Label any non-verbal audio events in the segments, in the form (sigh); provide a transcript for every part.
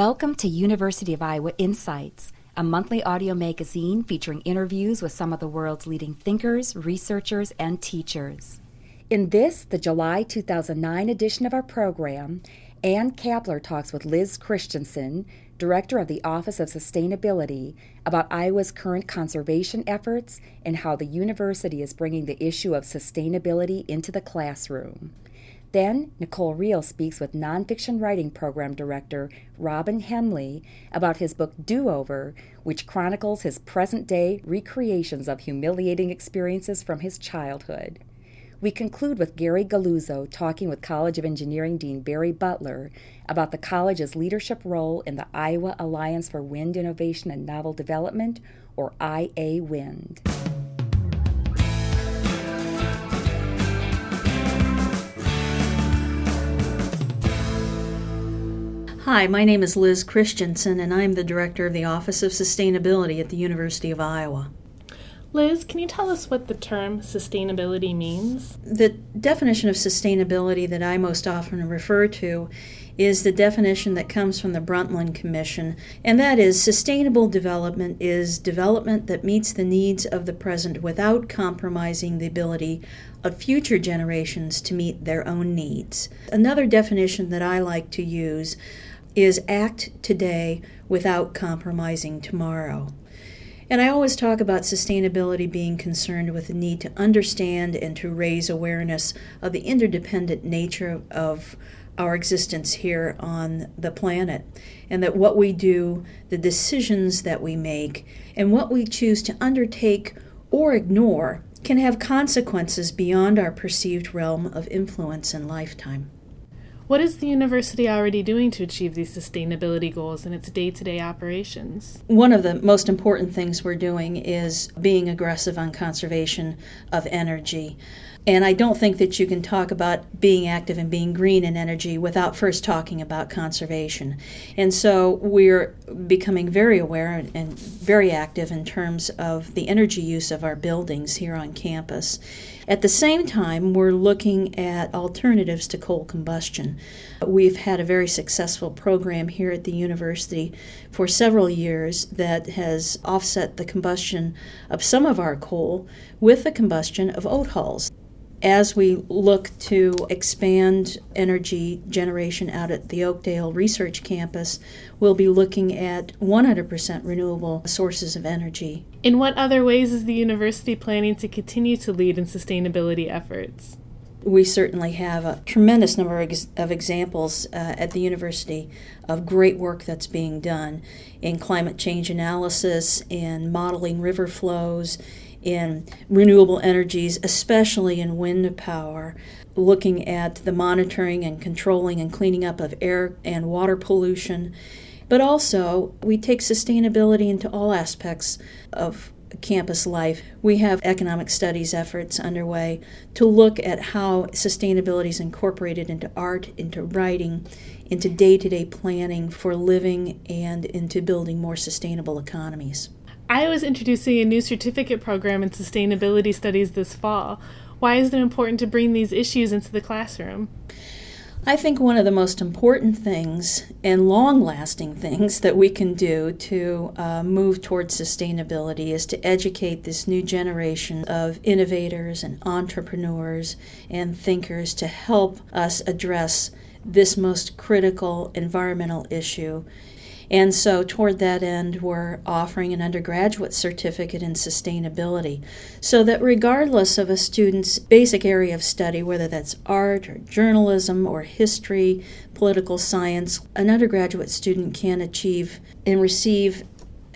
Welcome to University of Iowa Insights, a monthly audio magazine featuring interviews with some of the world's leading thinkers, researchers, and teachers. In this, the July 2009 edition of our program, Ann Kapler talks with Liz Christensen, Director of the Office of Sustainability, about Iowa's current conservation efforts and how the university is bringing the issue of sustainability into the classroom. Then, Nicole Riehl speaks with nonfiction writing program director Robin Hemley about his book Do Over, which chronicles his present day recreations of humiliating experiences from his childhood. We conclude with Gary Galluzzo talking with College of Engineering Dean Barry Butler about the college's leadership role in the Iowa Alliance for Wind Innovation and Novel Development, or IA Wind. Hi, my name is Liz Christensen, and I'm the Director of the Office of Sustainability at the University of Iowa. Liz, can you tell us what the term sustainability means? The definition of sustainability that I most often refer to is the definition that comes from the Brundtland Commission, and that is sustainable development is development that meets the needs of the present without compromising the ability of future generations to meet their own needs. Another definition that I like to use is act today without compromising tomorrow. And I always talk about sustainability being concerned with the need to understand and to raise awareness of the interdependent nature of our existence here on the planet. And that what we do, the decisions that we make, and what we choose to undertake or ignore can have consequences beyond our perceived realm of influence and lifetime. What is the university already doing to achieve these sustainability goals in its day to day operations? One of the most important things we're doing is being aggressive on conservation of energy. And I don't think that you can talk about being active and being green in energy without first talking about conservation. And so we're becoming very aware and very active in terms of the energy use of our buildings here on campus. At the same time, we're looking at alternatives to coal combustion. We've had a very successful program here at the university for several years that has offset the combustion of some of our coal with the combustion of oat hulls as we look to expand energy generation out at the Oakdale Research Campus, we'll be looking at 100% renewable sources of energy. In what other ways is the university planning to continue to lead in sustainability efforts? We certainly have a tremendous number of examples uh, at the university of great work that's being done in climate change analysis, in modeling river flows, in renewable energies, especially in wind power, looking at the monitoring and controlling and cleaning up of air and water pollution. But also, we take sustainability into all aspects of campus life. We have economic studies efforts underway to look at how sustainability is incorporated into art, into writing, into day to day planning for living, and into building more sustainable economies. Iowa is introducing a new certificate program in sustainability studies this fall. Why is it important to bring these issues into the classroom? I think one of the most important things and long lasting things that we can do to uh, move towards sustainability is to educate this new generation of innovators and entrepreneurs and thinkers to help us address this most critical environmental issue and so, toward that end, we're offering an undergraduate certificate in sustainability so that regardless of a student's basic area of study, whether that's art or journalism or history, political science, an undergraduate student can achieve and receive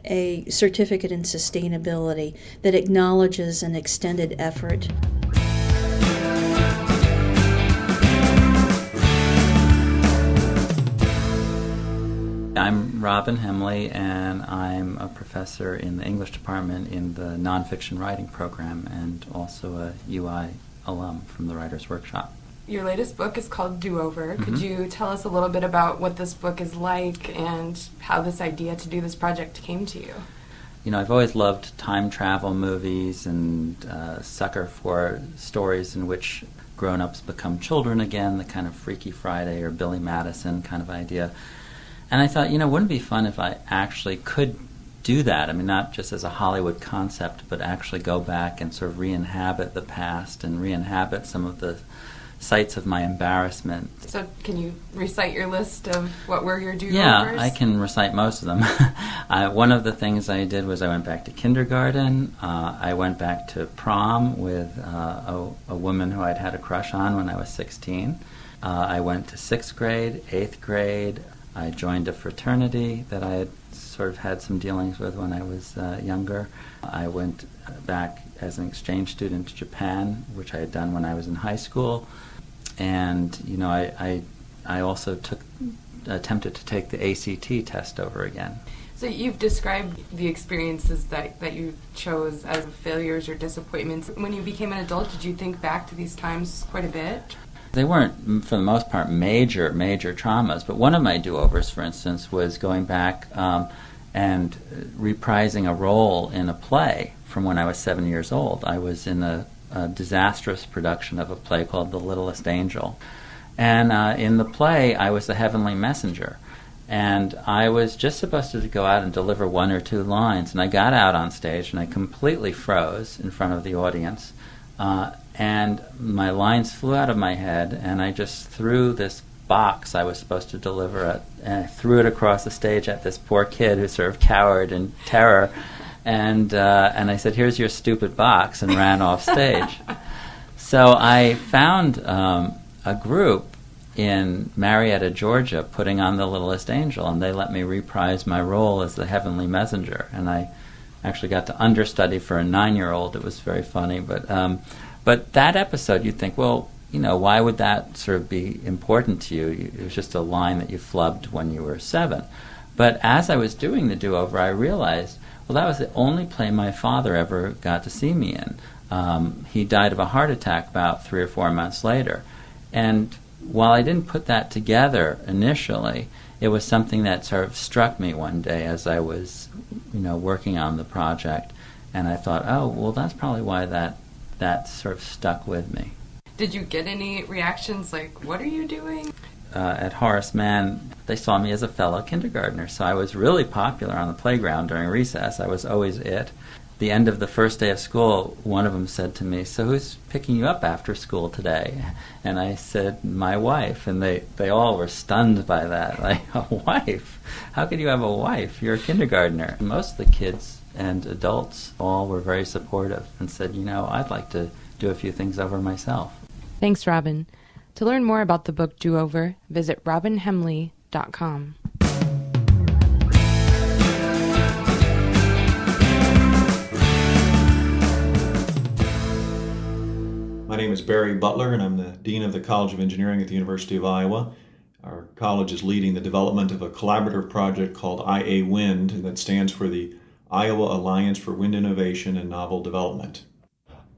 a certificate in sustainability that acknowledges an extended effort. Robin Hemley, and I'm a professor in the English department in the nonfiction writing program, and also a UI alum from the Writers Workshop. Your latest book is called Do Over. Mm-hmm. Could you tell us a little bit about what this book is like and how this idea to do this project came to you? You know, I've always loved time travel movies and uh, sucker for stories in which grown ups become children again, the kind of Freaky Friday or Billy Madison kind of idea. And I thought, you know, wouldn't it be fun if I actually could do that? I mean, not just as a Hollywood concept, but actually go back and sort of re inhabit the past and re inhabit some of the sites of my embarrassment. So, can you recite your list of what were your do? Yeah, I can recite most of them. (laughs) uh, one of the things I did was I went back to kindergarten. Uh, I went back to prom with uh, a, a, woman who I'd had a crush on when I was 16. Uh, I went to sixth grade, eighth grade. I joined a fraternity that I had sort of had some dealings with when I was uh, younger. I went back as an exchange student to Japan, which I had done when I was in high school and you know, I, I, I also took attempted to take the ACT test over again. So you've described the experiences that, that you chose as failures or disappointments. When you became an adult, did you think back to these times quite a bit? They weren't, for the most part, major, major traumas. But one of my do-overs, for instance, was going back um, and reprising a role in a play from when I was seven years old. I was in a a disastrous production of a play called The Littlest Angel. And uh, in the play, I was the heavenly messenger. And I was just supposed to go out and deliver one or two lines. And I got out on stage and I completely froze in front of the audience. Uh, and my lines flew out of my head, and I just threw this box I was supposed to deliver at, and I threw it across the stage at this poor kid who sort of cowered in terror and uh, and I said, "Here's your stupid box," and ran off stage. So I found um, a group in Marietta, Georgia, putting on The Littlest Angel, and they let me reprise my role as the heavenly messenger, and I actually got to understudy for a nine-year-old. It was very funny, but um, but that episode, you'd think, well, you know, why would that sort of be important to you? It was just a line that you flubbed when you were seven. But as I was doing the do-over, I realized well, that was the only play my father ever got to see me in. Um, he died of a heart attack about three or four months later. And while I didn't put that together initially, it was something that sort of struck me one day as I was, you know, working on the project. And I thought, oh, well, that's probably why that, that sort of stuck with me. Did you get any reactions like, what are you doing? uh, at Horace Mann, they saw me as a fellow kindergartner. So I was really popular on the playground during recess. I was always it. The end of the first day of school, one of them said to me, "So who's picking you up after school today?" And I said, "My wife." And they they all were stunned by that. (laughs) Like a wife? How could you have a wife? You're a kindergartner. Most of the kids and adults all were very supportive and said, "You know, I'd like to do a few things over myself." Thanks, Robin. To learn more about the book Do Over, visit robinhemley.com. My name is Barry Butler, and I'm the Dean of the College of Engineering at the University of Iowa. Our college is leading the development of a collaborative project called IA Wind, that stands for the Iowa Alliance for Wind Innovation and Novel Development.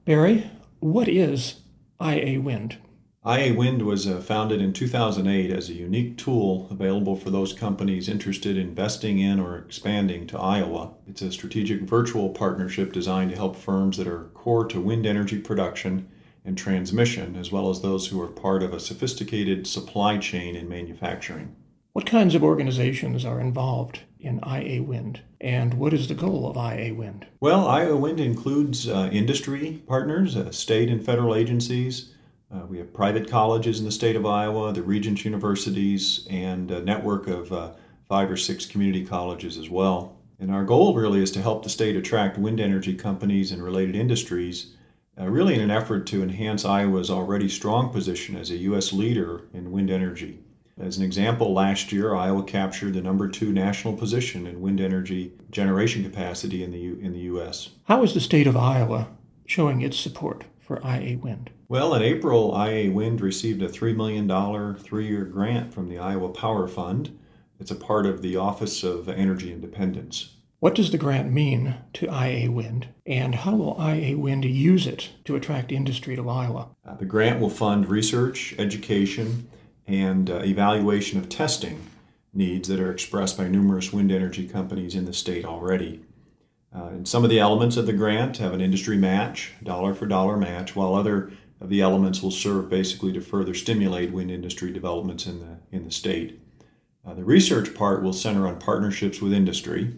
Barry, what is IA Wind? IA Wind was uh, founded in 2008 as a unique tool available for those companies interested in investing in or expanding to Iowa. It's a strategic virtual partnership designed to help firms that are core to wind energy production and transmission, as well as those who are part of a sophisticated supply chain in manufacturing. What kinds of organizations are involved in IA Wind, and what is the goal of IA Wind? Well, IA Wind includes uh, industry partners, uh, state and federal agencies, uh, we have private colleges in the state of Iowa, the Regents universities, and a network of uh, five or six community colleges as well. And our goal really is to help the state attract wind energy companies and related industries, uh, really in an effort to enhance Iowa's already strong position as a U.S. leader in wind energy. As an example, last year Iowa captured the number two national position in wind energy generation capacity in the, U- in the U.S. How is the state of Iowa showing its support for IA Wind? Well, in April, IA Wind received a $3 million three year grant from the Iowa Power Fund. It's a part of the Office of Energy Independence. What does the grant mean to IA Wind, and how will IA Wind use it to attract industry to Iowa? Uh, the grant will fund research, education, and uh, evaluation of testing needs that are expressed by numerous wind energy companies in the state already. Uh, and some of the elements of the grant have an industry match, dollar for dollar match, while other of the elements will serve basically to further stimulate wind industry developments in the in the state. Uh, the research part will center on partnerships with industry.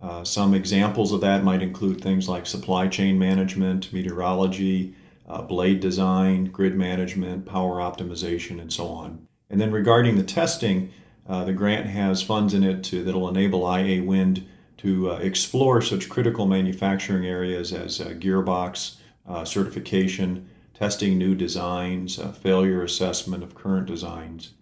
Uh, some examples of that might include things like supply chain management, meteorology, uh, blade design, grid management, power optimization, and so on. And then regarding the testing, uh, the grant has funds in it that'll enable IA Wind to uh, explore such critical manufacturing areas as uh, gearbox certification, testing new designs, failure assessment of current designs.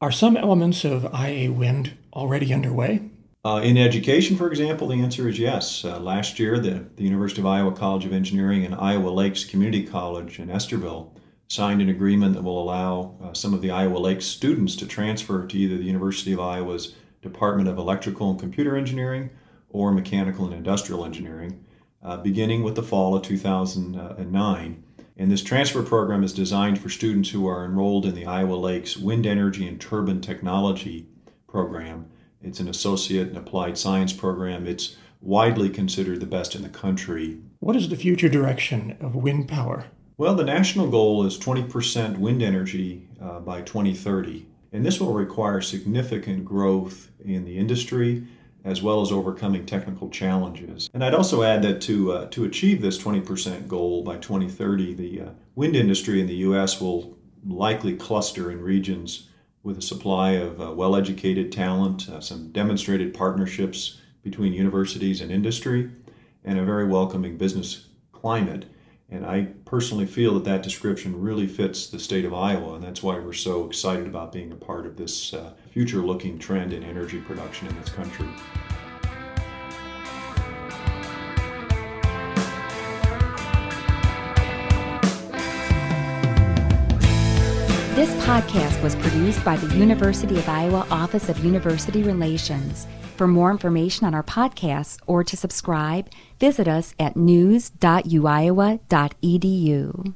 Are some elements of IA Wind already underway? Uh, in education, for example, the answer is yes. Uh, last year, the, the University of Iowa College of Engineering and Iowa Lakes Community College in Estherville signed an agreement that will allow uh, some of the Iowa Lakes students to transfer to either the University of Iowa's Department of Electrical and Computer Engineering or Mechanical and Industrial Engineering, uh, beginning with the fall of 2009. And this transfer program is designed for students who are enrolled in the Iowa Lakes Wind Energy and Turbine Technology program. It's an associate and applied science program. It's widely considered the best in the country. What is the future direction of wind power? Well, the national goal is 20% wind energy uh, by 2030, and this will require significant growth in the industry as well as overcoming technical challenges. And I'd also add that to, uh, to achieve this 20% goal by 2030, the uh, wind industry in the U.S. will likely cluster in regions with a supply of uh, well educated talent, uh, some demonstrated partnerships between universities and industry, and a very welcoming business climate. And I personally feel that that description really fits the state of Iowa, and that's why we're so excited about being a part of this uh, future looking trend in energy production in this country. This podcast was produced by the University of Iowa Office of University Relations. For more information on our podcasts or to subscribe, visit us at news.uiowa.edu.